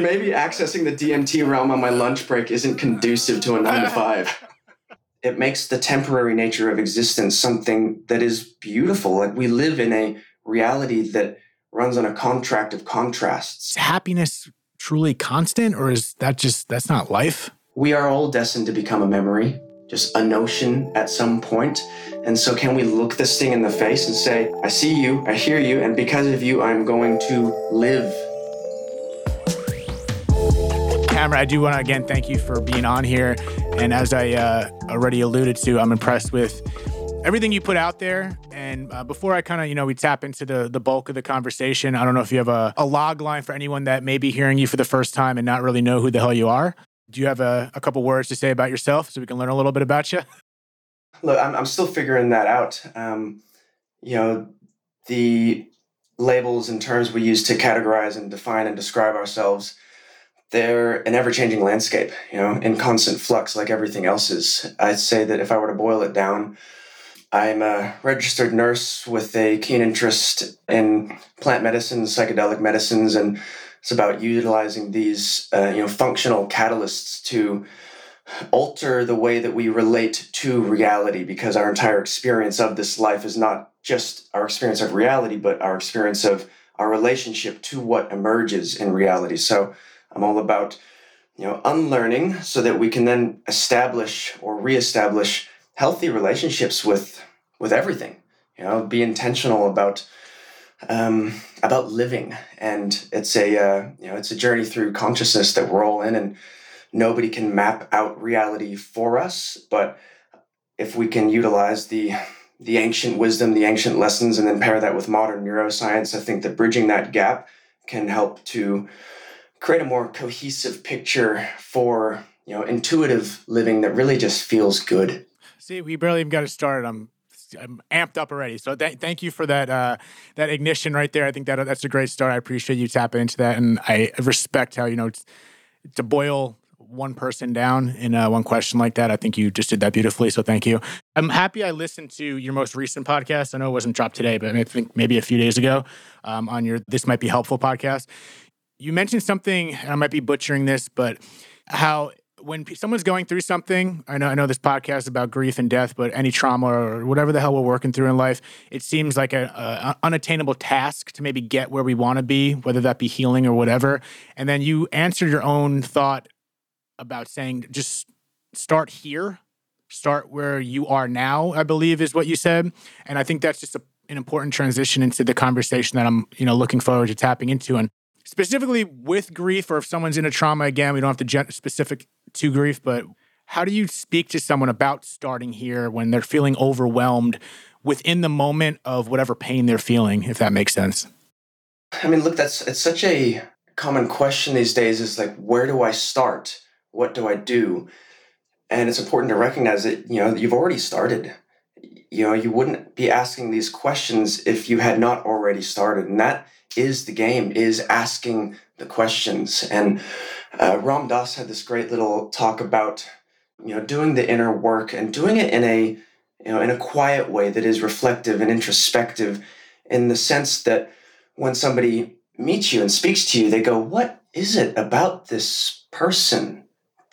maybe accessing the DMT realm on my lunch break isn't conducive to a nine to five. It makes the temporary nature of existence something that is beautiful. Like we live in a reality that runs on a contract of contrasts. Is happiness truly constant, or is that just that's not life? We are all destined to become a memory, just a notion at some point. And so, can we look this thing in the face and say, I see you, I hear you, and because of you, I'm going to live I do want to again thank you for being on here. And as I uh, already alluded to, I'm impressed with everything you put out there. And uh, before I kind of, you know, we tap into the the bulk of the conversation, I don't know if you have a, a log line for anyone that may be hearing you for the first time and not really know who the hell you are. Do you have a, a couple words to say about yourself so we can learn a little bit about you? Look, I'm, I'm still figuring that out. Um, you know, the labels and terms we use to categorize and define and describe ourselves they're an ever-changing landscape you know in constant flux like everything else is. I'd say that if i were to boil it down i'm a registered nurse with a keen interest in plant medicine psychedelic medicines and it's about utilizing these uh, you know functional catalysts to alter the way that we relate to reality because our entire experience of this life is not just our experience of reality but our experience of our relationship to what emerges in reality. So I'm all about you know unlearning so that we can then establish or reestablish healthy relationships with with everything. You know, be intentional about um, about living, and it's a uh, you know it's a journey through consciousness that we're all in, and nobody can map out reality for us. But if we can utilize the the ancient wisdom, the ancient lessons, and then pair that with modern neuroscience, I think that bridging that gap can help to create a more cohesive picture for you know intuitive living that really just feels good. See, we barely even got it started. I'm I'm amped up already. So th- thank you for that uh, that ignition right there. I think that that's a great start. I appreciate you tapping into that, and I respect how you know to boil one person down in uh, one question like that. I think you just did that beautifully. So thank you. I'm happy I listened to your most recent podcast. I know it wasn't dropped today, but I think maybe a few days ago um, on your This Might Be Helpful podcast you mentioned something, I might be butchering this, but how when someone's going through something, I know I know this podcast is about grief and death, but any trauma or whatever the hell we're working through in life, it seems like a, a unattainable task to maybe get where we want to be, whether that be healing or whatever. And then you answer your own thought about saying just start here, start where you are now. I believe is what you said, and I think that's just a, an important transition into the conversation that I'm you know looking forward to tapping into. And specifically with grief or if someone's in a trauma again we don't have to get specific to grief but how do you speak to someone about starting here when they're feeling overwhelmed within the moment of whatever pain they're feeling if that makes sense? I mean look that's it's such a common question these days is like where do i start? What do i do? And it's important to recognize that you know you've already started. You know you wouldn't be asking these questions if you had not already started and that is the game, is asking the questions. And uh, Ram Dass had this great little talk about, you know, doing the inner work and doing it in a, you know, in a quiet way that is reflective and introspective in the sense that when somebody meets you and speaks to you, they go, what is it about this person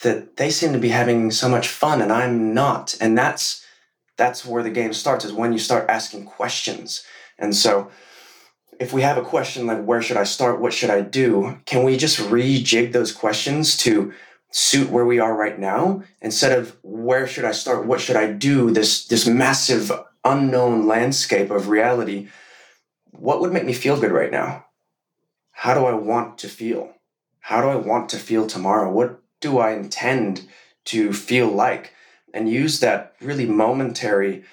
that they seem to be having so much fun and I'm not? And that's, that's where the game starts is when you start asking questions. And so, if we have a question like where should I start, what should I do, can we just rejig those questions to suit where we are right now instead of where should I start, what should I do, this this massive unknown landscape of reality, what would make me feel good right now? How do I want to feel? How do I want to feel tomorrow? What do I intend to feel like? And use that really momentary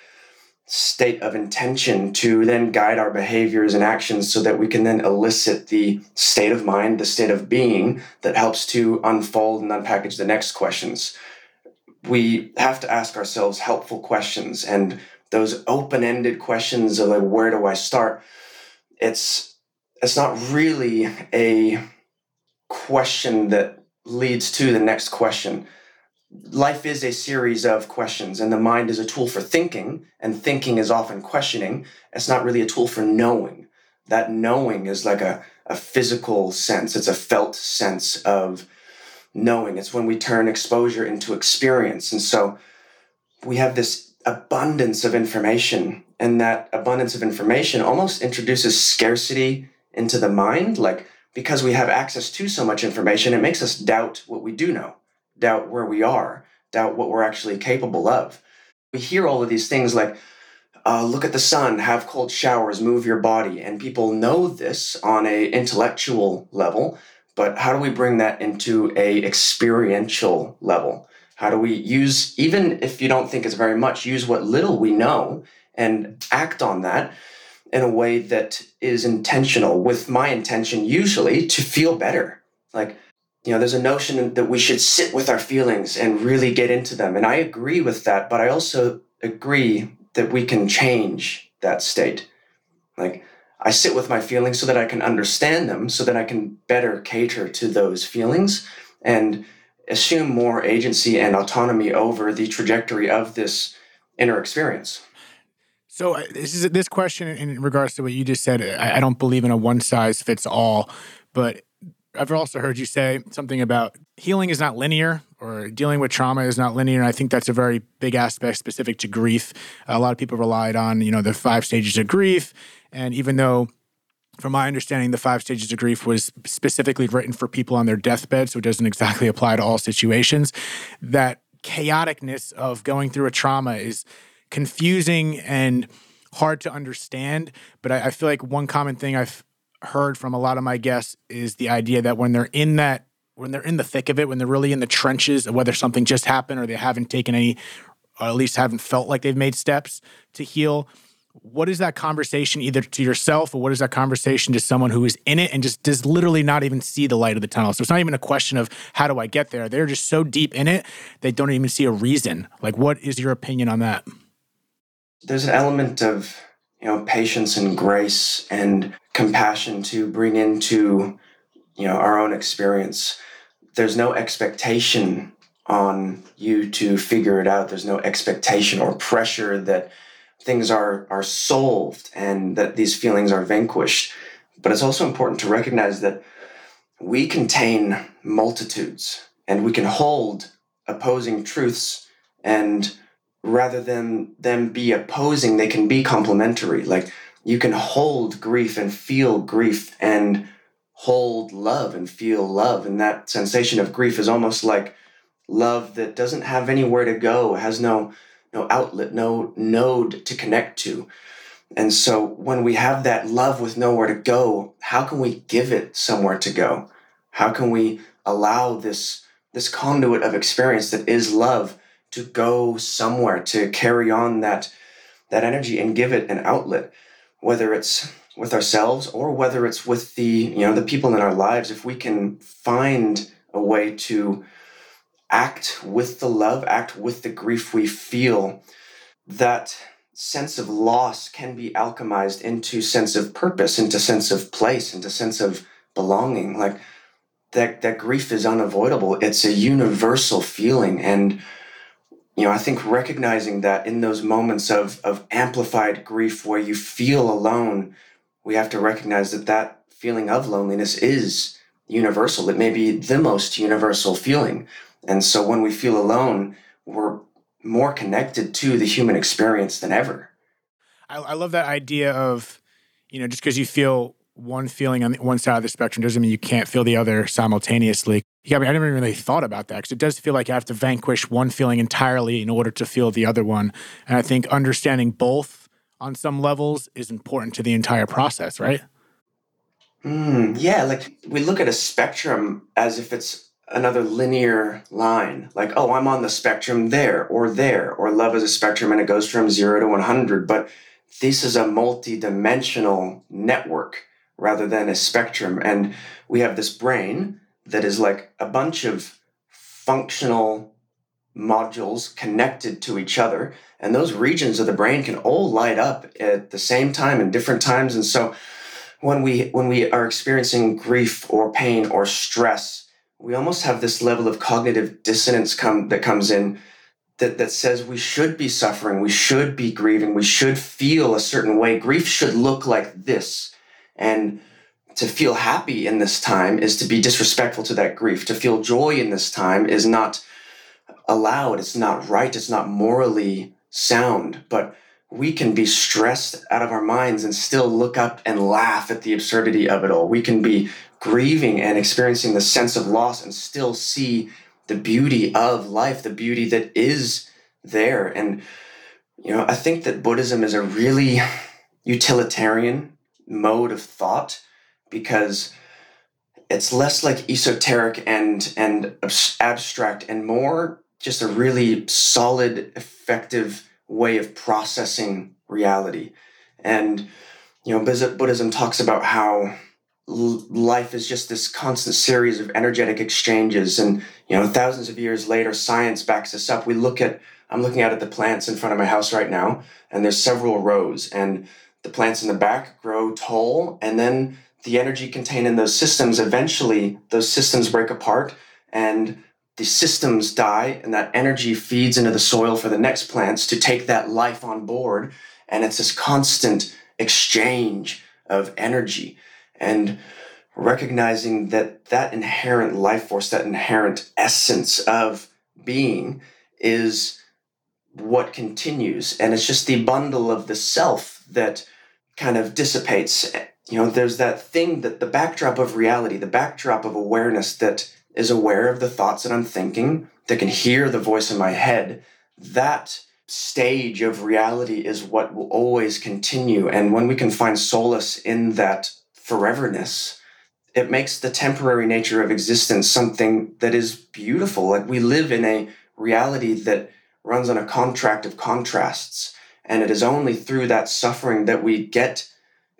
state of intention to then guide our behaviors and actions so that we can then elicit the state of mind, the state of being that helps to unfold and unpackage the next questions. We have to ask ourselves helpful questions and those open-ended questions of like where do I start? It's it's not really a question that leads to the next question life is a series of questions and the mind is a tool for thinking and thinking is often questioning it's not really a tool for knowing that knowing is like a, a physical sense, it's a felt sense of knowing. It's when we turn exposure into experience. And so we have this abundance of information, and that abundance of information almost introduces scarcity into the mind. Like, because we have access to so much information, it makes us doubt what we do know, doubt where we are, doubt what we're actually capable of. We hear all of these things like, uh, look at the sun, have cold showers, move your body. And people know this on a intellectual level, but how do we bring that into a experiential level? How do we use, even if you don't think it's very much, use what little we know and act on that in a way that is intentional, with my intention usually to feel better. Like, you know, there's a notion that we should sit with our feelings and really get into them. And I agree with that, but I also agree that we can change that state. Like, I sit with my feelings so that I can understand them, so that I can better cater to those feelings and assume more agency and autonomy over the trajectory of this inner experience. So uh, this is this question in regards to what you just said. I, I don't believe in a one size fits all, but I've also heard you say something about healing is not linear or dealing with trauma is not linear. And I think that's a very big aspect specific to grief. A lot of people relied on, you know, the five stages of grief. And even though from my understanding, the five stages of grief was specifically written for people on their deathbed, so it doesn't exactly apply to all situations. That chaoticness of going through a trauma is confusing and hard to understand. But I, I feel like one common thing I've heard from a lot of my guests is the idea that when they're in that when they're in the thick of it, when they're really in the trenches of whether something just happened or they haven't taken any, or at least haven't felt like they've made steps to heal, what is that conversation either to yourself or what is that conversation to someone who is in it and just does literally not even see the light of the tunnel? So it's not even a question of how do i get there? They're just so deep in it they don't even see a reason. Like what is your opinion on that? There's an element of you know patience and grace and compassion to bring into you know our own experience. There's no expectation on you to figure it out. There's no expectation or pressure that things are are solved and that these feelings are vanquished. But it's also important to recognize that we contain multitudes and we can hold opposing truths and rather than them be opposing, they can be complementary. Like you can hold grief and feel grief and hold love and feel love. And that sensation of grief is almost like love that doesn't have anywhere to go, has no no outlet, no node to connect to. And so when we have that love with nowhere to go, how can we give it somewhere to go? How can we allow this this conduit of experience that is love to go somewhere to carry on that that energy and give it an outlet whether it's with ourselves or whether it's with the you know the people in our lives. If we can find a way to act with the love act with the grief we feel that sense of loss can be alchemized into sense of purpose into sense of place into sense of belonging. Like that that grief is unavoidable. It's a universal feeling and you know, I think recognizing that in those moments of, of amplified grief where you feel alone, we have to recognize that that feeling of loneliness is universal. It may be the most universal feeling. And so when we feel alone, we're more connected to the human experience than ever. I, I love that idea of, you know, just because you feel one feeling on one side of the spectrum doesn't mean you can't feel the other simultaneously. Yeah, I mean, I never really thought about that because it does feel like you have to vanquish one feeling entirely in order to feel the other one. And I think understanding both on some levels is important to the entire process, right? Mm, yeah, like we look at a spectrum as if it's another linear line. Like, oh, I'm on the spectrum there or there, or love is a spectrum and it goes from zero to 100. But this is a multi dimensional network rather than a spectrum. And we have this brain that is like a bunch of functional modules connected to each other. And those regions of the brain can all light up at the same time in different times. And so when we when we are experiencing grief or pain or stress, we almost have this level of cognitive dissonance come that comes in that, that says we should be suffering, we should be grieving, we should feel a certain way. Grief should look like this. And to feel happy in this time is to be disrespectful to that grief. To feel joy in this time is not allowed, it's not right, it's not morally sound. But we can be stressed out of our minds and still look up and laugh at the absurdity of it all. We can be grieving and experiencing the sense of loss and still see the beauty of life, the beauty that is there. And, you know, I think that Buddhism is a really utilitarian mode of thought because it's less like esoteric and and abstract and more just a really solid effective way of processing reality. And you know buddhism talks about how life is just this constant series of energetic exchanges. And you know thousands of years later science backs this up. We look at i'm looking out at the plants in front of my house right now and there's several rows. And the plants in the back grow tall and then the energy contained in those systems eventually those systems break apart and the systems die and that energy feeds into the soil for the next plants to take that life on board and it's this constant exchange of energy and recognizing that that inherent life force, that inherent essence of being is what continues. And it's just the bundle of the self that kind of dissipates. You know, there's that thing that the backdrop of reality, the backdrop of awareness that is aware of the thoughts that I'm thinking, that can hear the voice in my head. That stage of reality is what will always continue. And when we can find solace in that foreverness, it makes the temporary nature of existence something that is beautiful. Like we live in a reality that runs on a contract of contrasts. And it is only through that suffering that we get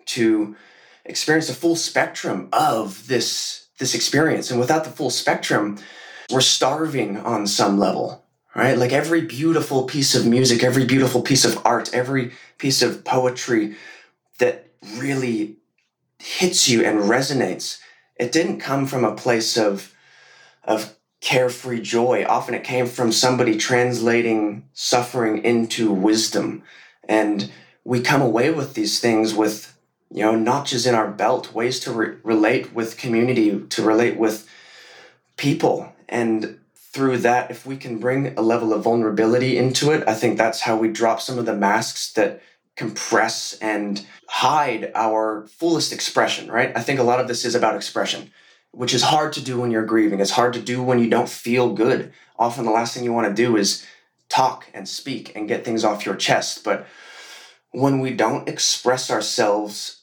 to experience the full spectrum of this, this experience. And without the full spectrum, we're starving on some level, right? Like every beautiful piece of music, every beautiful piece of art, every piece of poetry that really hits you and resonates, it didn't come from a place of of carefree joy. Often it came from somebody translating suffering into wisdom. And we come away with these things with, you know, notches in our belt, ways to re- relate with community, to relate with people. And through that, if we can bring a level of vulnerability into it, I think that's how we drop some of the masks that compress and hide our fullest expression, right? I think a lot of this is about expression, which is hard to do when you're grieving. It's hard to do when you don't feel good. Often the last thing you want to do is talk and speak and get things off your chest. But when we don't express ourselves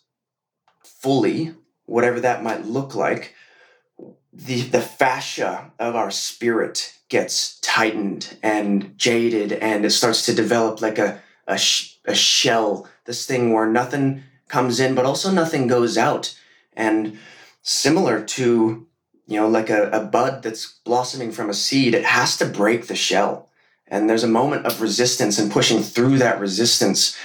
fully, whatever that might look like, the, the fascia of our spirit gets tightened and jaded and it starts to develop like a a, sh- a shell, this thing where nothing comes in, but also nothing goes out. And similar to, you know, like a, a bud that's blossoming from a seed, it has to break the shell. And there's a moment of resistance and pushing through that resistance.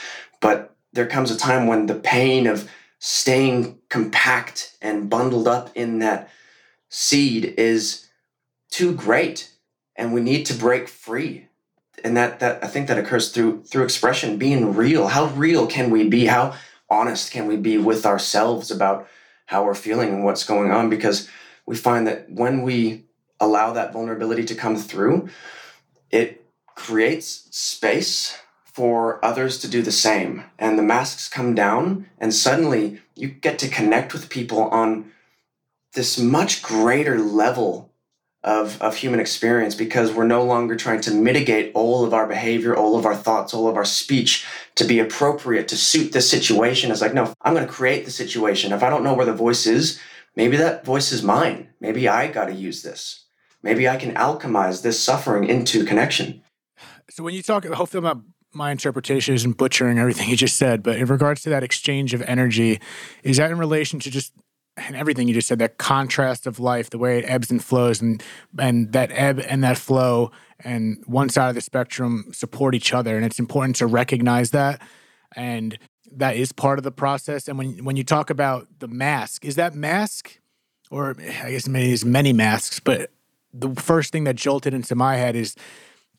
But there comes a time when the pain of staying compact and bundled up in that seed is too great. And we need to break free and that that I think that occurs through through expression, being real. How real can we be? How honest can we be with ourselves about how we're feeling and what's going on? Because we find that when we allow that vulnerability to come through, it creates space for others to do the same. And the masks come down, and suddenly you get to connect with people on this much greater level of, of human experience because we're no longer trying to mitigate all of our behavior, all of our thoughts, all of our speech to be appropriate to suit the situation. It's like, no, I'm going to create the situation. If I don't know where the voice is, maybe that voice is mine. Maybe I got to use this. Maybe I can alchemize this suffering into connection. So when you talk, hopefully, about my interpretation isn't butchering everything you just said, but in regards to that exchange of energy, is that in relation to just and everything you just said, that contrast of life, the way it ebbs and flows, and and that ebb and that flow, and one side of the spectrum support each other, and it's important to recognize that, and that is part of the process. And when when you talk about the mask, is that mask, or I guess many is many masks, but the first thing that jolted into my head is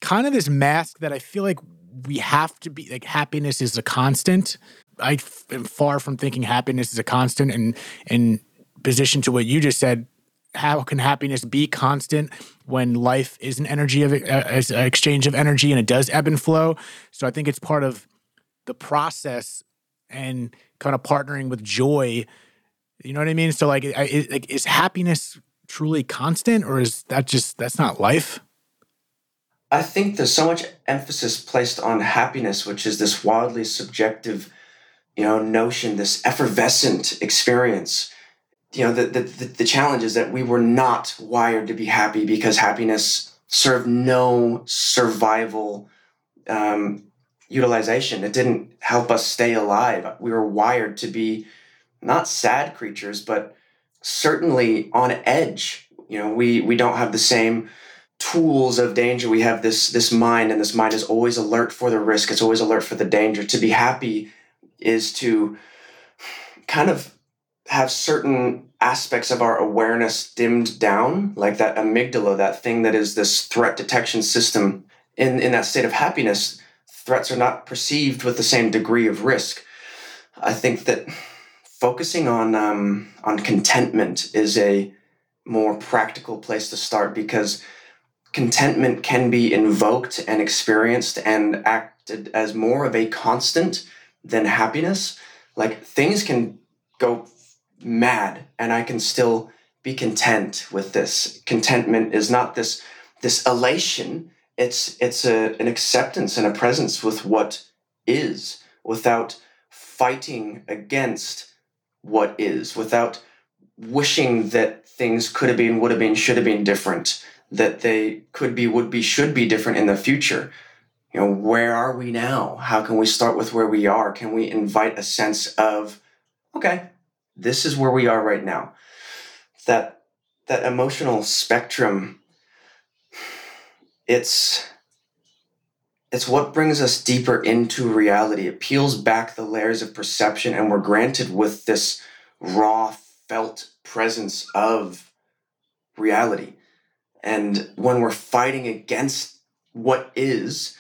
kind of this mask that I feel like we have to be like happiness is a constant. I am far from thinking happiness is a constant and in position to what you just said, how can happiness be constant when life is an energy of uh, an exchange of energy and it does ebb and flow? So I think it's part of the process and kind of partnering with joy. You know what I mean? So like, is, like, is happiness truly constant, or is that just that's not life? I think there's so much emphasis placed on happiness, which is this wildly subjective, you know, notion, this effervescent experience. You know, the, the, the challenge is that we were not wired to be happy because happiness served no survival um, utilization. It didn't help us stay alive. We were wired to be not sad creatures, but certainly on edge. You know, we we don't have the same tools of danger. We have this this mind, and this mind is always alert for the risk. It's always alert for the danger. To be happy is to kind of have certain aspects of our awareness dimmed down, like that amygdala, that thing that is this threat detection system. In in that state of happiness, threats are not perceived with the same degree of risk. I think that focusing on um, on contentment is a more practical place to start because contentment can be invoked and experienced and acted as more of a constant than happiness. Like things can go mad and I can still be content with this. Contentment is not this this elation. It's it's a, an acceptance and a presence with what is without fighting against what is without wishing that things could have been, would have been, should have been different, that they could be, would be, should be different in the future. You know, where are we now? How can we start with where we are? Can we invite a sense of, okay, this is where we are right now? That that emotional spectrum, it's it's what brings us deeper into reality. It peels back the layers of perception, and we're granted with this raw, felt presence of reality. And when we're fighting against what is,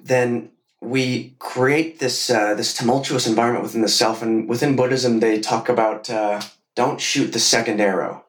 then we create this uh, this tumultuous environment within the self. And within Buddhism, they talk about uh, don't shoot the second arrow.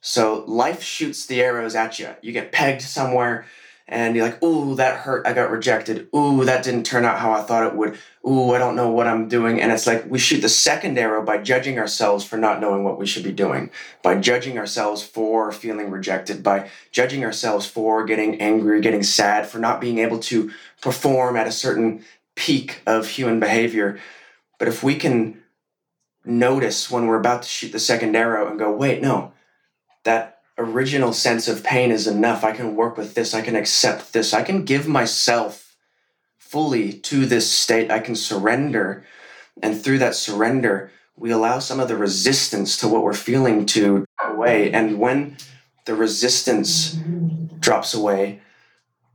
So life shoots the arrows at you. You get pegged somewhere and you're like, ooh, that hurt. I got rejected. Ooh, that didn't turn out how I thought it would. Ooh, I don't know what I'm doing. And it's like we shoot the second arrow by judging ourselves for not knowing what we should be doing, by judging ourselves for feeling rejected, by judging ourselves for getting angry, getting sad, for not being able to perform at a certain peak of human behavior. But if we can notice when we're about to shoot the second arrow and go, wait, no, that original sense of pain is enough. I can work with this. I can accept this. I can give myself fully to this state. I can surrender. And through that surrender, we allow some of the resistance to what we're feeling to away. And when the resistance drops away,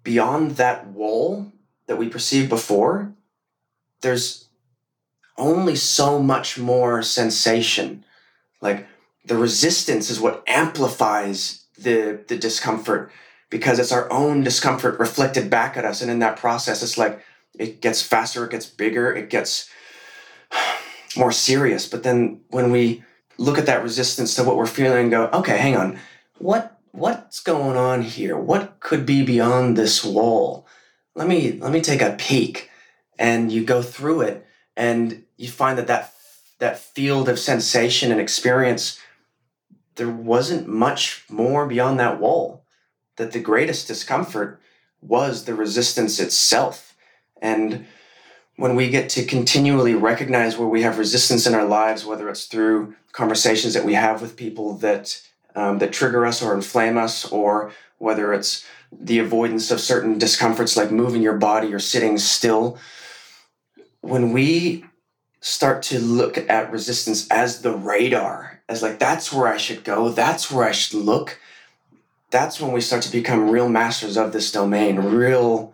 beyond that wall that we perceived before, there's only so much more sensation. Like the resistance is what amplifies the the discomfort because it's our own discomfort reflected back at us. And in that process it's like it gets faster it gets bigger it gets more serious. But then when we look at that resistance to what we're feeling and go okay hang on. What what's going on here? What could be beyond this wall? Let me let me take a peek. And you go through it and you find that that that field of sensation and experience there wasn't much more beyond that wall. That the greatest discomfort was the resistance itself. And when we get to continually recognize where we have resistance in our lives, whether it's through conversations that we have with people that um, that trigger us or inflame us, or whether it's the avoidance of certain discomforts like moving your body or sitting still, when we start to look at resistance as the radar, as like, that's where I should go, that's where I should look. That's when we start to become real masters of this domain, real,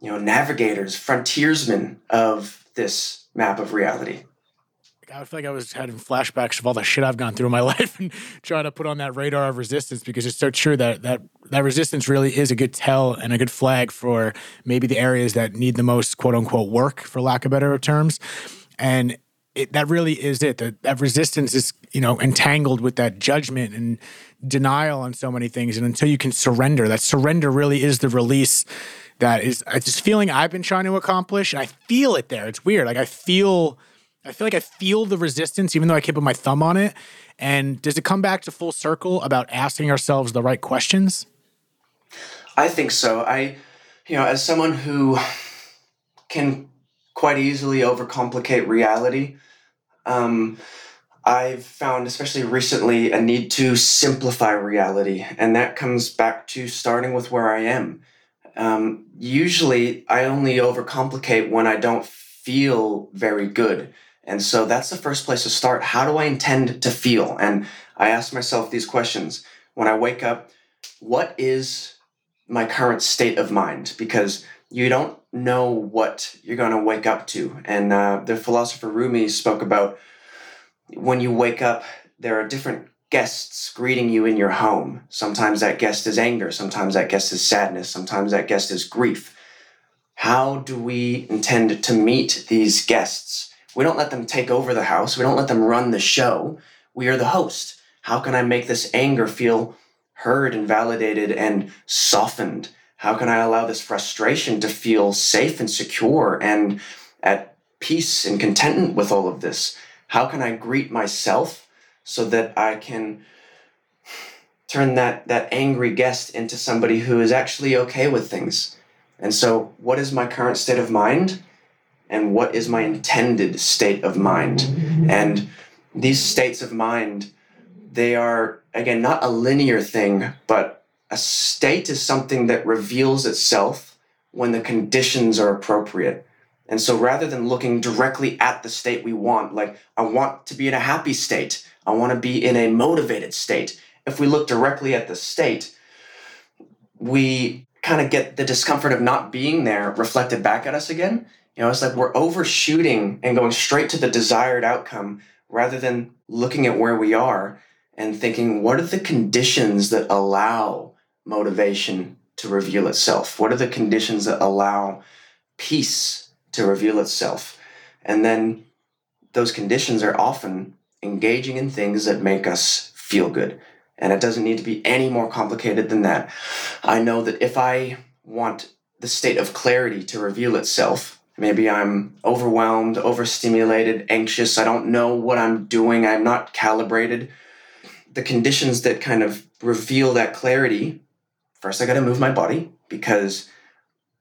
you know, navigators, frontiersmen of this map of reality. I feel like I was having flashbacks of all the shit I've gone through in my life and trying to put on that radar of resistance because it's so true that that that resistance really is a good tell and a good flag for maybe the areas that need the most quote unquote work, for lack of better terms. And it, that really is it. That, that resistance is, you know, entangled with that judgment and denial on so many things. And until you can surrender, that surrender really is the release that is it's this feeling I've been trying to accomplish. And I feel it there. It's weird. Like I feel I feel like I feel the resistance, even though I can't put my thumb on it. And does it come back to full circle about asking ourselves the right questions? I think so. I, you know, as someone who can quite easily overcomplicate reality, um, I've found, especially recently, a need to simplify reality. And that comes back to starting with where I am. Um, usually, I only overcomplicate when I don't feel very good. And so that's the first place to start. How do I intend to feel? And I ask myself these questions. When I wake up, what is my current state of mind? Because you don't know what you're going to wake up to. And uh, the philosopher Rumi spoke about when you wake up, there are different guests greeting you in your home. Sometimes that guest is anger, sometimes that guest is sadness, sometimes that guest is grief. How do we intend to meet these guests? We don't let them take over the house, we don't let them run the show. We are the host. How can I make this anger feel heard and validated and softened? How can I allow this frustration to feel safe and secure and at peace and contentment with all of this? How can I greet myself so that I can turn that, that angry guest into somebody who is actually okay with things? And so, what is my current state of mind? And what is my intended state of mind? And these states of mind, they are, again, not a linear thing, but a state is something that reveals itself when the conditions are appropriate. And so rather than looking directly at the state we want, like, I want to be in a happy state, I want to be in a motivated state, if we look directly at the state, we kind of get the discomfort of not being there reflected back at us again. You know, it's like we're overshooting and going straight to the desired outcome rather than looking at where we are and thinking, what are the conditions that allow motivation to reveal itself? What are the conditions that allow peace to reveal itself? And then those conditions are often engaging in things that make us feel good. And it doesn't need to be any more complicated than that. I know that if I want the state of clarity to reveal itself, maybe I'm overwhelmed, overstimulated, anxious, I don't know what I'm doing, I'm not calibrated. The conditions that kind of reveal that clarity first I got to move my body because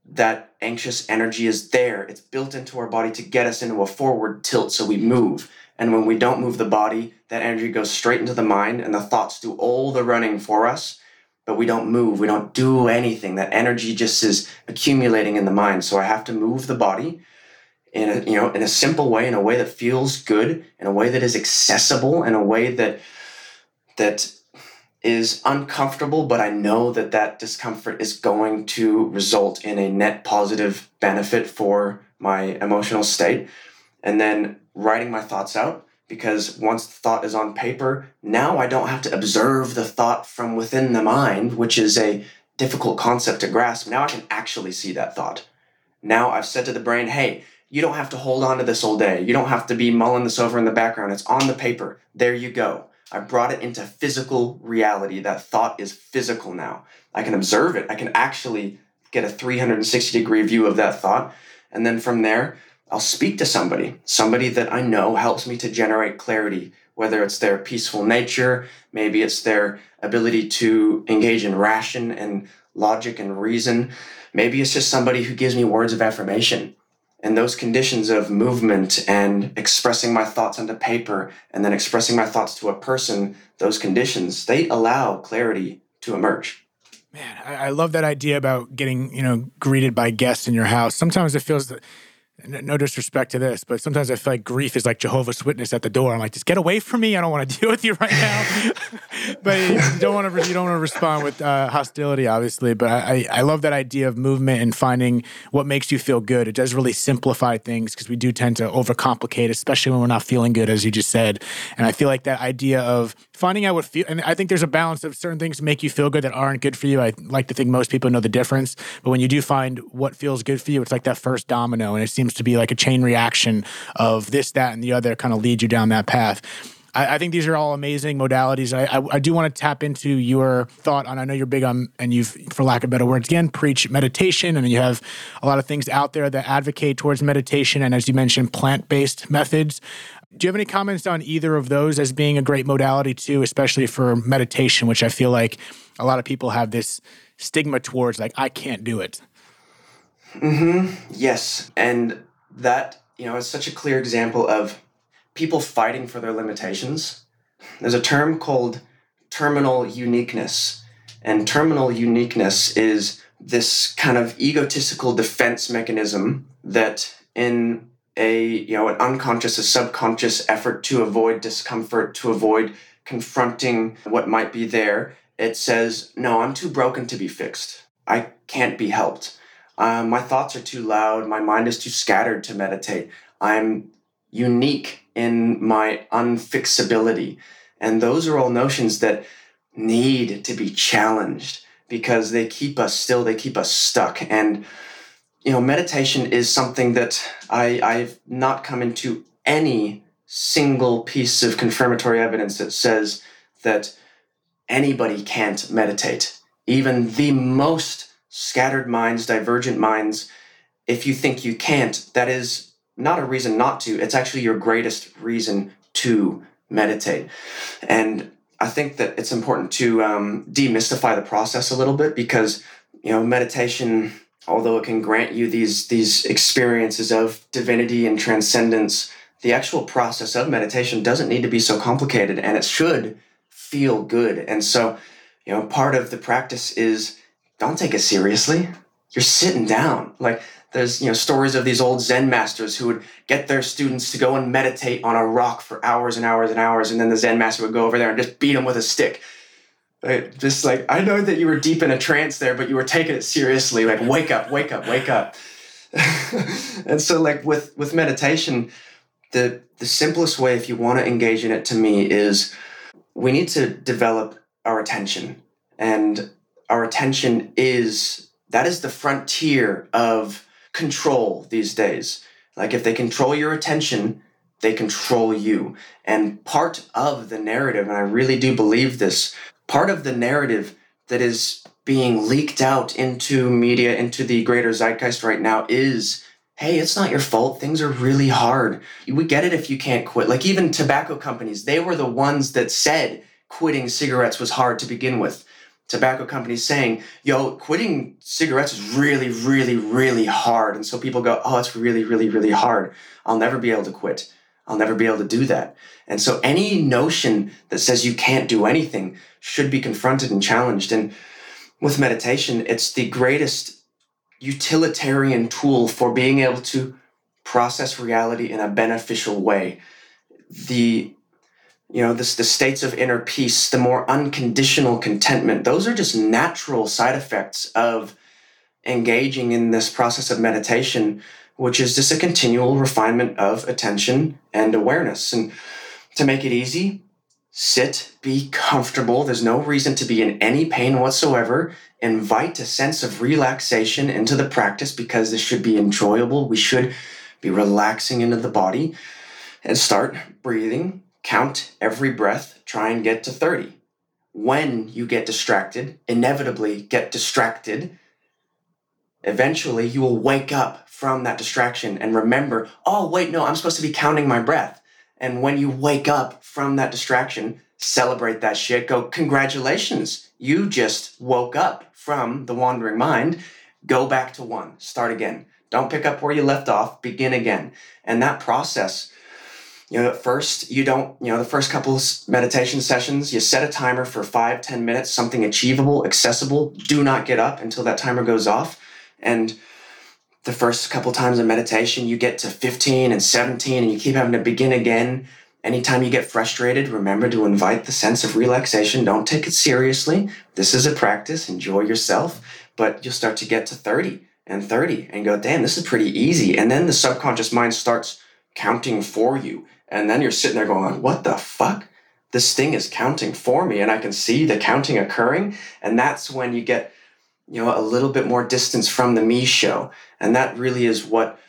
that anxious energy is there. It's built into our body to get us into a forward tilt so we move. And when we don't move the body, that energy goes straight into the mind and the thoughts do all the running for us, but we don't move. We don't do anything. That energy just is accumulating in the mind. So I have to move the body in a, you know, in a simple way, in a way that feels good, in a way that is accessible, in a way that that is uncomfortable, but I know that that discomfort is going to result in a net positive benefit for my emotional state. And then writing my thoughts out because once the thought is on paper, now I don't have to observe the thought from within the mind, which is a difficult concept to grasp. Now I can actually see that thought. Now I've said to the brain, hey, you don't have to hold on to this all day. You don't have to be mulling this over in the background. It's on the paper. There you go. I brought it into physical reality. That thought is physical now. I can observe it. I can actually get a 360 degree view of that thought. And then from there, I'll speak to somebody, somebody that I know helps me to generate clarity, whether it's their peaceful nature, maybe it's their ability to engage in ration and logic and reason, maybe it's just somebody who gives me words of affirmation and those conditions of movement and expressing my thoughts onto paper and then expressing my thoughts to a person, those conditions, they allow clarity to emerge. Man, I, I love that idea about getting, you know, greeted by guests in your house. Sometimes it feels that no disrespect to this, but sometimes I feel like grief is like Jehovah's Witness at the door. I'm like, just get away from me. I don't want to deal with you right now. but you don't want to you don't want to respond with uh, hostility, obviously. But I, I love that idea of movement and finding what makes you feel good. It does really simplify things because we do tend to overcomplicate, especially when we're not feeling good, as you just said. And I feel like that idea of finding out what feel and I think there's a balance of certain things make you feel good that aren't good for you. I like to think most people know the difference, but when you do find what feels good for you, it's like that first domino, and it seems to be like a chain reaction of this, that, and the other kind of lead you down that path. I, I think these are all amazing modalities. I, I, I do want to tap into your thought on. I know you're big on, and you've, for lack of better words, again, preach meditation, and you have a lot of things out there that advocate towards meditation, and as you mentioned, plant-based methods. Do you have any comments on either of those as being a great modality too, especially for meditation, which I feel like a lot of people have this stigma towards, like I can't do it. Mm-hmm. Yes, and that you know is such a clear example of people fighting for their limitations. There's a term called terminal uniqueness. And terminal uniqueness is this kind of egotistical defense mechanism that in a you know an unconscious a subconscious effort to avoid discomfort to avoid confronting what might be there it says no i'm too broken to be fixed i can't be helped uh, my thoughts are too loud my mind is too scattered to meditate i'm unique in my unfixability. And those are all notions that need to be challenged because they keep us still, they keep us stuck. And, you know, meditation is something that I, I've not come into any single piece of confirmatory evidence that says that anybody can't meditate. Even the most scattered minds, divergent minds, if you think you can't, that is not a reason not to. It's actually your greatest reason to meditate. And I think that it's important to um, demystify the process a little bit because you know meditation, although it can grant you these these experiences of divinity and transcendence, the actual process of meditation doesn't need to be so complicated, and it should feel good. And so, you know, part of the practice is don't take it seriously. You're sitting down, like there's you know stories of these old zen masters who would get their students to go and meditate on a rock for hours and hours and hours and then the zen master would go over there and just beat them with a stick right? just like i know that you were deep in a trance there but you were taking it seriously like wake up wake up wake up and so like with with meditation the the simplest way if you want to engage in it to me is we need to develop our attention and our attention is that is the frontier of control these days. Like if they control your attention, they control you. And part of the narrative, and I really do believe this, part of the narrative that is being leaked out into media, into the greater zeitgeist right now is hey, it's not your fault. Things are really hard. We get it if you can't quit. Like even tobacco companies, they were the ones that said quitting cigarettes was hard to begin with tobacco companies saying, yo, quitting cigarettes is really, really, really hard. And so people go, oh, it's really, really, really hard. I'll never be able to quit. I'll never be able to do that. And so any notion that says you can't do anything should be confronted and challenged. And with meditation, it's the greatest utilitarian tool for being able to process reality in a beneficial way. The you know this the states of inner peace the more unconditional contentment. Those are just natural side effects of engaging in this process of meditation which is just a continual refinement of attention and awareness. And to make it easy sit be comfortable. There's no reason to be in any pain whatsoever. Invite a sense of relaxation into the practice because this should be enjoyable. We should be relaxing into the body and start breathing Count every breath, try and get to 30. When you get distracted, inevitably get distracted, eventually you will wake up from that distraction and remember, oh, wait, no, I'm supposed to be counting my breath. And when you wake up from that distraction, celebrate that shit. Go, congratulations, you just woke up from the wandering mind. Go back to one, start again. Don't pick up where you left off, begin again. And that process you know at first you don't you know the first couple meditation sessions you set a timer for five ten minutes something achievable accessible. Do not get up until that timer goes off. And the first couple times of meditation you get to 15 and 17 and you keep having to begin again. Anytime you get frustrated remember to invite the sense of relaxation. Don't take it seriously. This is a practice. Enjoy yourself. But you'll start to get to 30 and 30 and go damn this is pretty easy. And then the subconscious mind starts counting for you and then you're sitting there going, what the fuck? this thing is counting for me and I can see the counting occurring. And that's when you get, you know, a little bit more distance from the me show. And that really is what,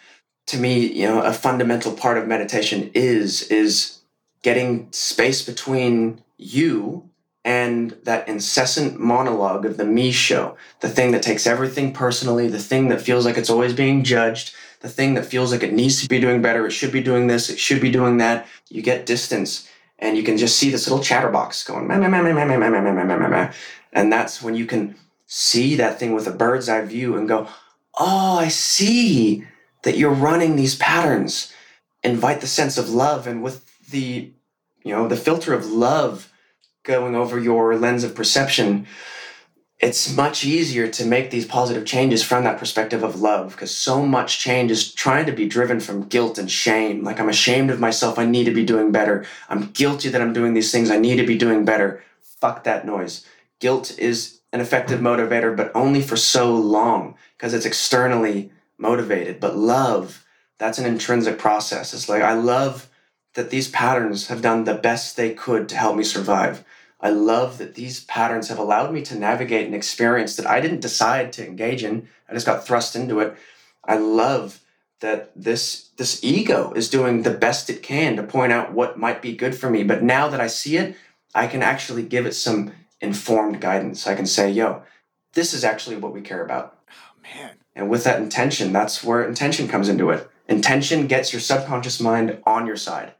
to me, you know, a fundamental part of meditation is, is getting space between you and that incessant monologue of the me show, the thing that takes everything personally, the thing that feels like it's always being judged, the thing that feels like it needs to be doing better, it should be doing this, it should be doing that. You get distance and you can just see this little chatterbox going, meh, meh, meh, meh, meh, meh, meh, meh, meh, meh, and that's when you can see that thing with a bird's eye view and go, oh, I see that you're running these patterns. Invite the sense of love, and with the, you know, the filter of love going over your lens of perception, it's much easier to make these positive changes from that perspective of love because so much change is trying to be driven from guilt and shame. Like, I'm ashamed of myself. I need to be doing better. I'm guilty that I'm doing these things. I need to be doing better. Fuck that noise. Guilt is an effective motivator, but only for so long because it's externally motivated. But love, that's an intrinsic process. It's like, I love that these patterns have done the best they could to help me survive. I love that these patterns have allowed me to navigate an experience that I didn't decide to engage in. I just got thrust into it. I love that this this ego is doing the best it can to point out what might be good for me. But now that I see it, I can actually give it some informed guidance. I can say, "Yo, this is actually what we care about." Oh man. And with that intention, that's where intention comes into it. Intention gets your subconscious mind on your side.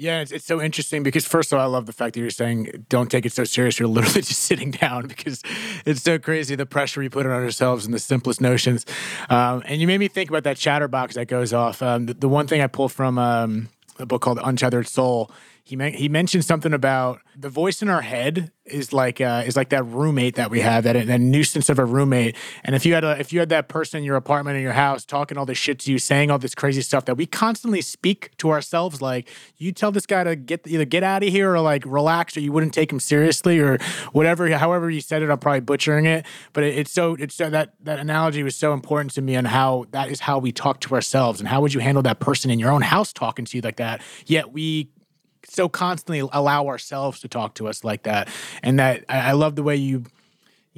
Yeah, it's, it's so interesting because first of all, I love the fact that you're saying don't take it so serious. You're literally just sitting down because it's so crazy the pressure we put on ourselves and the simplest notions. Um, and you made me think about that chatterbox that goes off. Um, the, the, one thing I pulled from um, a book called Untethered Soul he he mentioned something about the voice in our head is like uh, is like that roommate that we have that that nuisance of a roommate. And if you had a if you had that person in your apartment in your house talking all this shit to you, saying all this crazy stuff that we constantly speak to ourselves, like you tell this guy to get either get out of here or like relax, or you wouldn't take him seriously or whatever. However you said it, I'm probably butchering it, but it, it's so it's so that that analogy was so important to me on how that is how we talk to ourselves and how would you handle that person in your own house talking to you like that. Yet we so constantly allow ourselves to talk to us like that. And that I, I love the way you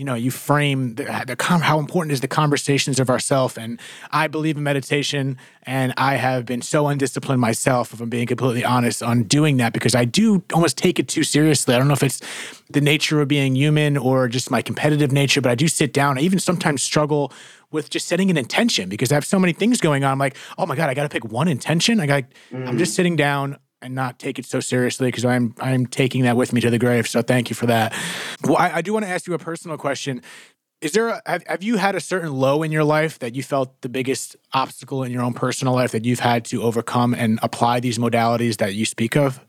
you know you frame the, the how important is the conversations of ourself. And i believe in meditation and i have been so undisciplined myself if i'm being completely honest on doing that because i do almost take it too seriously. I don't know if it's the nature of being human or just my competitive nature but i do sit down. I even sometimes struggle with just setting an intention because i have so many things going on. I'm like oh my god i gotta pick one intention. I got mm. i'm just sitting down and not take it so seriously because I'm I'm taking that with me to the grave. So thank you for that. Well, I, I do want to ask you a personal question. Is there a, have, have you had a certain low in your life that you felt the biggest obstacle in your own personal life that you've had to overcome and apply these modalities that you speak of?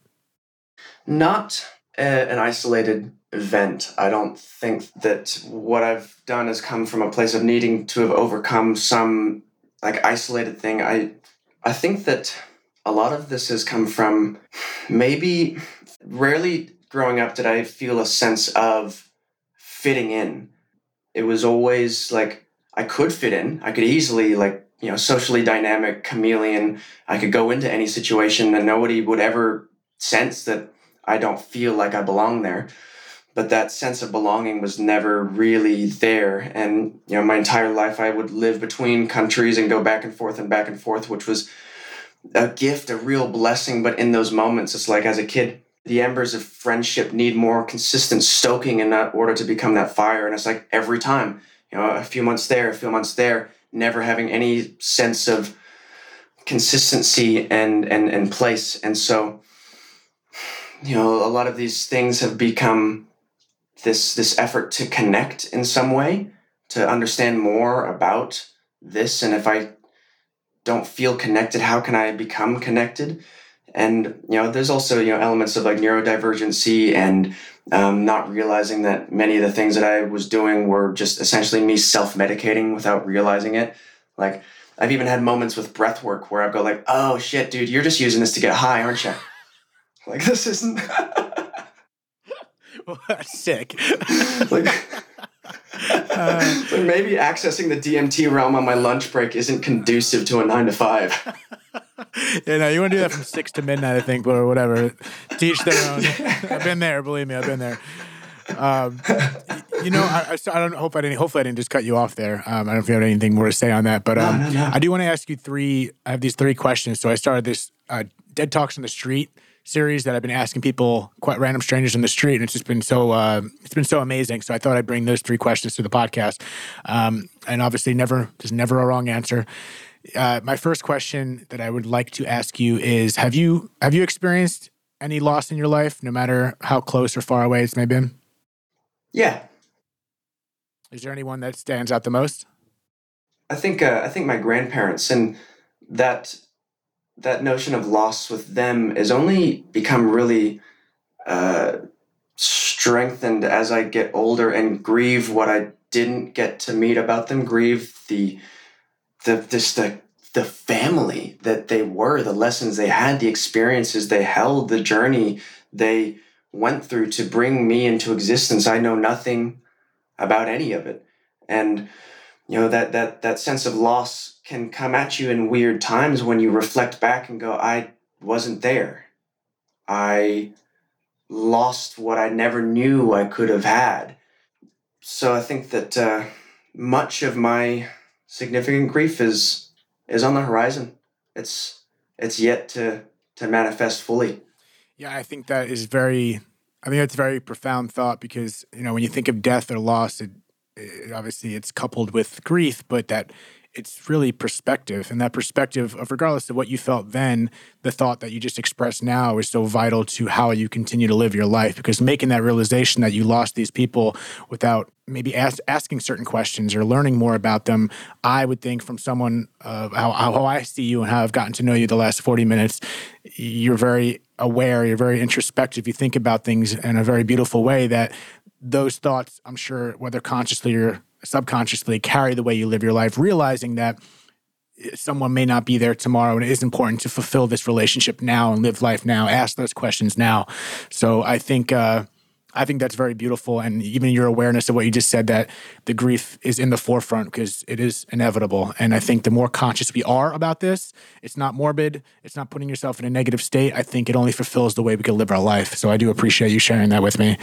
Not a, an isolated event. I don't think that what I've done has come from a place of needing to have overcome some like isolated thing. I I think that a lot of this has come from maybe rarely growing up did I feel a sense of fitting in. It was always like I could fit in. I could easily like, you know, socially dynamic chameleon. I could go into any situation and nobody would ever sense that I don't feel like I belong there. But that sense of belonging was never really there. And, you know, my entire life I would live between countries and go back and forth and back and forth, which was a gift, a real blessing. But in those moments, it's like as a kid, the embers of friendship need more consistent stoking in order to become that fire. And it's like every time, you know, a few months there, a few months there, never having any sense of consistency and and and place. And so, you know, a lot of these things have become this this effort to connect in some way, to understand more about this. And if I don't feel connected how can i become connected? And you know there's also you know elements of like neurodivergency and um, not realizing that many of the things that i was doing were just essentially me self-medicating without realizing it. Like i've even had moments with breath work where i go like oh shit dude you're just using this to get high aren't you? Like this isn't well, sick. Like uh, maybe accessing the DMT realm on my lunch break isn't conducive to a nine to five. yeah, no, you want to do that from six to midnight, I think, or whatever. Teach their own. I've been there, believe me, I've been there. Um, you know, I, I, don't hope I didn't. Hopefully, I didn't just cut you off there. Um, I don't know if you have anything more to say on that, but um, no, no, no. I do want to ask you three. I have these three questions. So I started this uh, Dead Talks on the Street series that I've been asking people, quite random strangers in the street, and it's just been so uh, it's been so amazing. So I thought I'd bring those three questions to the podcast, um, and obviously, never there's never a wrong answer. Uh, my first question that I would like to ask you is: Have you have you experienced any loss in your life, no matter how close or far away it's may been? Yeah. Is there anyone that stands out the most? I think uh, I think my grandparents and that that notion of loss with them is only become really uh, strengthened as I get older and grieve what I didn't get to meet about them. Grieve the the this the the family that they were, the lessons they had, the experiences they held, the journey they went through to bring me into existence. I know nothing about any of it. And you know that that that sense of loss can come at you in weird times when you reflect back and go, I wasn't there. I lost what I never knew I could have had. So I think that uh, much of my significant grief is is on the horizon. It's it's yet to to manifest fully. Yeah, I think that is very. I think that's a very profound thought because you know when you think of death or loss, it, obviously it's coupled with grief, but that it's really perspective, and that perspective of regardless of what you felt then, the thought that you just expressed now is so vital to how you continue to live your life. Because making that realization that you lost these people without maybe ask, asking certain questions or learning more about them, I would think from someone uh, how, how I see you and how I've gotten to know you the last 40 minutes, you're very aware, you're very introspective, you think about things in a very beautiful way that those thoughts, I'm sure, whether consciously or subconsciously, carry the way you live your life, realizing that someone may not be there tomorrow and it is important to fulfill this relationship now and live life now ask those questions now. So i think uh, I think that's very beautiful. And even your awareness of what you just said, that the grief is in the forefront because it is inevitable. And I think the more conscious we are about this, it's not morbid, it's not putting yourself in a negative state. I think it only fulfills the way we can live our life. So I do appreciate you sharing that with me.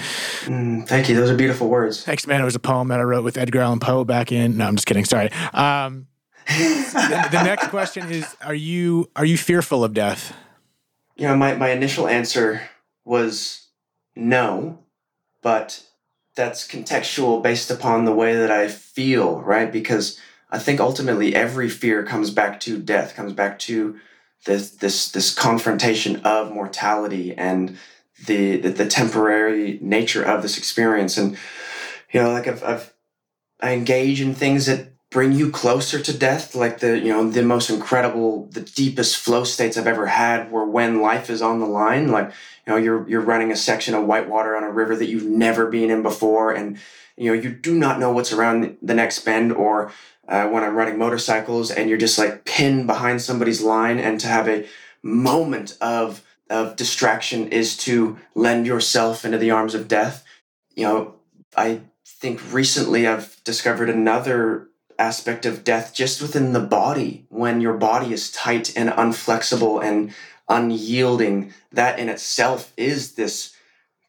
Mm, thank you. Those are beautiful words. Thanks, man. It was a poem that I wrote with Edgar Allan Poe back in. No, I'm just kidding. Sorry. Um, the, the next question is: Are you are you fearful of death? You know, my my initial answer was no but that's contextual based upon the way that I feel, right? Because I think ultimately every fear comes back to death, comes back to this this this confrontation of mortality and the the, the temporary nature of this experience. And you know, like I've, I've I engage in things that bring you closer to death? Like the you know the most incredible the deepest flow states i've ever had were when life is on the line. Like you know you're you're running a section of whitewater on a river that you've never been in before. And you know you do not know what's around the next bend or uh, when i'm running motorcycles and you're just like pinned behind somebody's line. And to have a moment of of distraction is to lend yourself into the arms of death. You know i think recently i've discovered another aspect of death just within the body. When your body is tight and unflexible and unyielding that in itself is this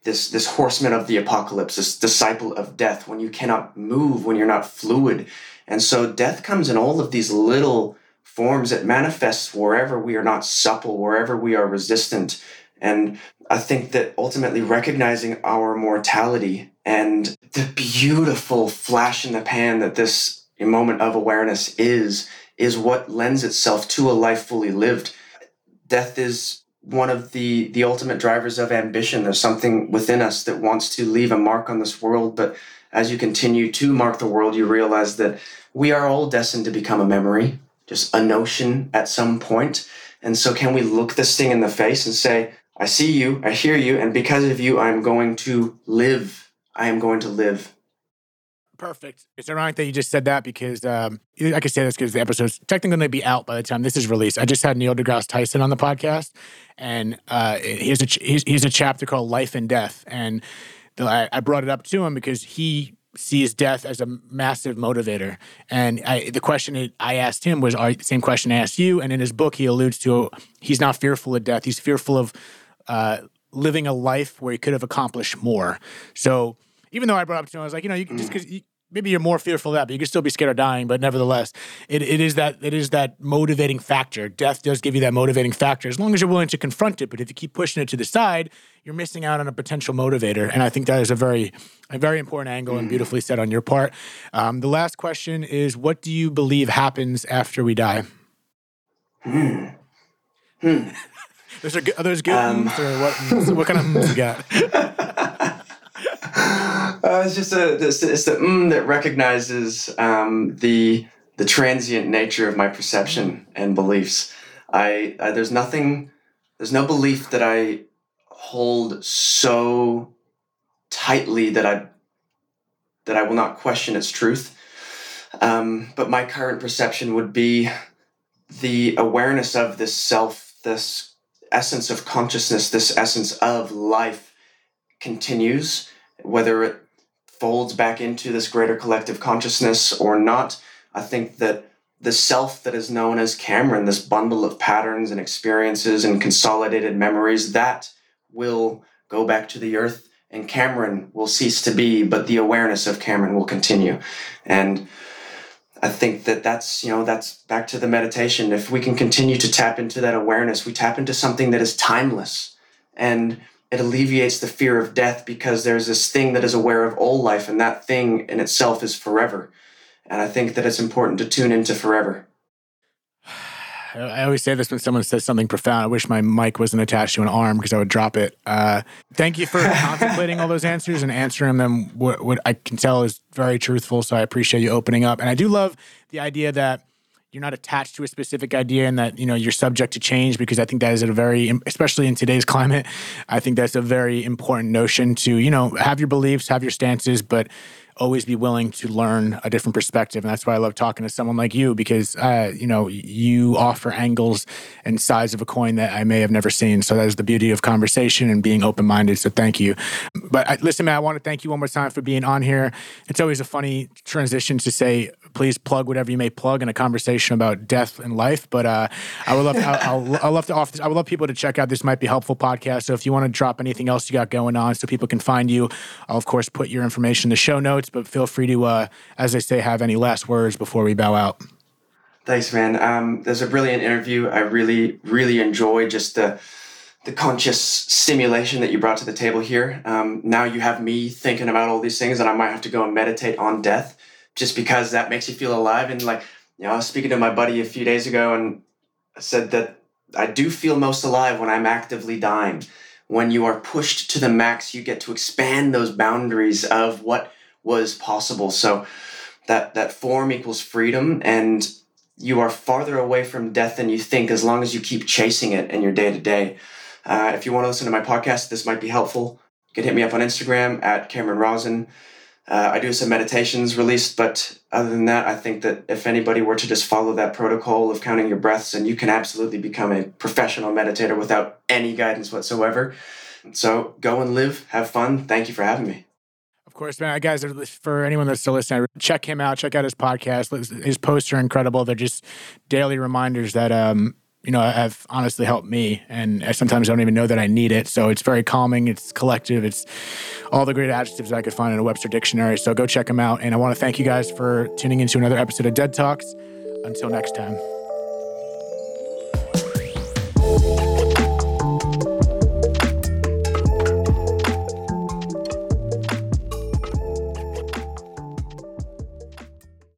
this this horseman of the apocalypse this disciple of death when you cannot move when you're not fluid. And so death comes in all of these little forms. It manifests wherever we are not supple wherever we are resistant. And i think that ultimately recognizing our mortality and the beautiful flash in the pan that this a moment of awareness is is what lends itself to a life fully lived. Death is one of the the ultimate drivers of ambition. There's something within us that wants to leave a mark on this world but as you continue to mark the world you realize that we are all destined to become a memory just a notion at some point. And so can we look this thing in the face and say i see you i hear you and because of you i'm going to live. I am going to live Perfect. It's ironic that you just said that because um, I can say this because the episode's technically going to be out by the time this is released. I just had Neil deGrasse Tyson on the podcast, and uh, he's a he's, he's a chapter called Life and Death, and the, I, brought it up to him because he sees death as a massive motivator. And I, the question I asked him was the same question I asked you. And in his book, he alludes to he's not fearful of death. He's fearful of uh, living a life where he could have accomplished more. So even though I brought up to him, I was like, you know, you just because maybe you're more fearful of that, but you can still be scared of dying. But nevertheless, it, it is that it is that motivating factor. Death does give you that motivating factor as long as you're willing to confront it. But if you keep pushing it to the side, you're missing out on a potential motivator. And I think that is a very a very important angle and beautifully said on your part. Um, the last question is, what do you believe happens after we die? Hmm. Hmm. those are, are those good um, or what? What kind of you got? Uh, it's just a it's, it's the mm that recognizes um, the the transient nature of my perception and beliefs. I, I there's nothing there's no belief that I hold so tightly that I that I will not question its truth. Um, but my current perception would be the awareness of this self, this essence of consciousness, this essence of life continues, whether it folds back into this greater collective consciousness or not. I think that the self that is known as Cameron, this bundle of patterns and experiences and consolidated memories, that will go back to the earth and Cameron will cease to be, but the awareness of Cameron will continue. And I think that that's, you know, that's back to the meditation. If we can continue to tap into that awareness, we tap into something that is timeless. And it alleviates the fear of death because there's this thing that is aware of all life, and that thing in itself is forever. And I think that it's important to tune into forever. I always say this when someone says something profound. I wish my mic wasn't attached to an arm because I would drop it. Uh, thank you for contemplating all those answers and answering them. What, what I can tell is very truthful. So I appreciate you opening up. And I do love the idea that you're not attached to a specific idea and that you know you're subject to change because i think that is a very especially in today's climate i think that's a very important notion to you know have your beliefs have your stances but always be willing to learn a different perspective. And that's why I love talking to someone like you because, uh, you know, you offer angles and sides of a coin that I may have never seen. So that is the beauty of conversation and being open minded. So thank you. But I, listen, man, I want to thank you one more time for being on here. It's always a funny transition to say, please plug whatever you may plug in a conversation about death and life. But uh, I would love, to, I'll, I'll, love to offer. This, I would love people to check out this might be helpful podcast. So if you want to drop anything else you got going on, so people can find you, I'll of course put your information in the show notes. But feel free to, uh, as they say, have any last words before we bow out. Thanks, man. Um, there's a brilliant interview. I really, really enjoy just the the conscious stimulation that you brought to the table here. Um, now you have me thinking about all these things, and I might have to go and meditate on death just because that makes you feel alive. And like, you know, I was speaking to my buddy a few days ago and said that I do feel most alive when I'm actively dying. When you are pushed to the max, you get to expand those boundaries of what was possible. So that that form equals freedom and you are farther away from death than you think as long as you keep chasing it in your day to day. If you want to listen to my podcast, this might be helpful. You can hit me up on Instagram at Cameron Rosin. Uh, I do some meditations released, but other than that, I think that if anybody were to just follow that protocol of counting your breaths, and you can absolutely become a professional meditator without any guidance whatsoever. So go and live, have fun. Thank you for having me. Course, man. Guys, for anyone that's still listening, check him out. Check out his podcast. His posts are incredible. They're just daily reminders that um, you know, have honestly helped me. And I sometimes don't even know that I need it. So it's very calming. It's collective. It's all the great adjectives I could find in a Webster dictionary. So go check him out. And I want to thank you guys for tuning into another episode of Dead Talks. Until next time.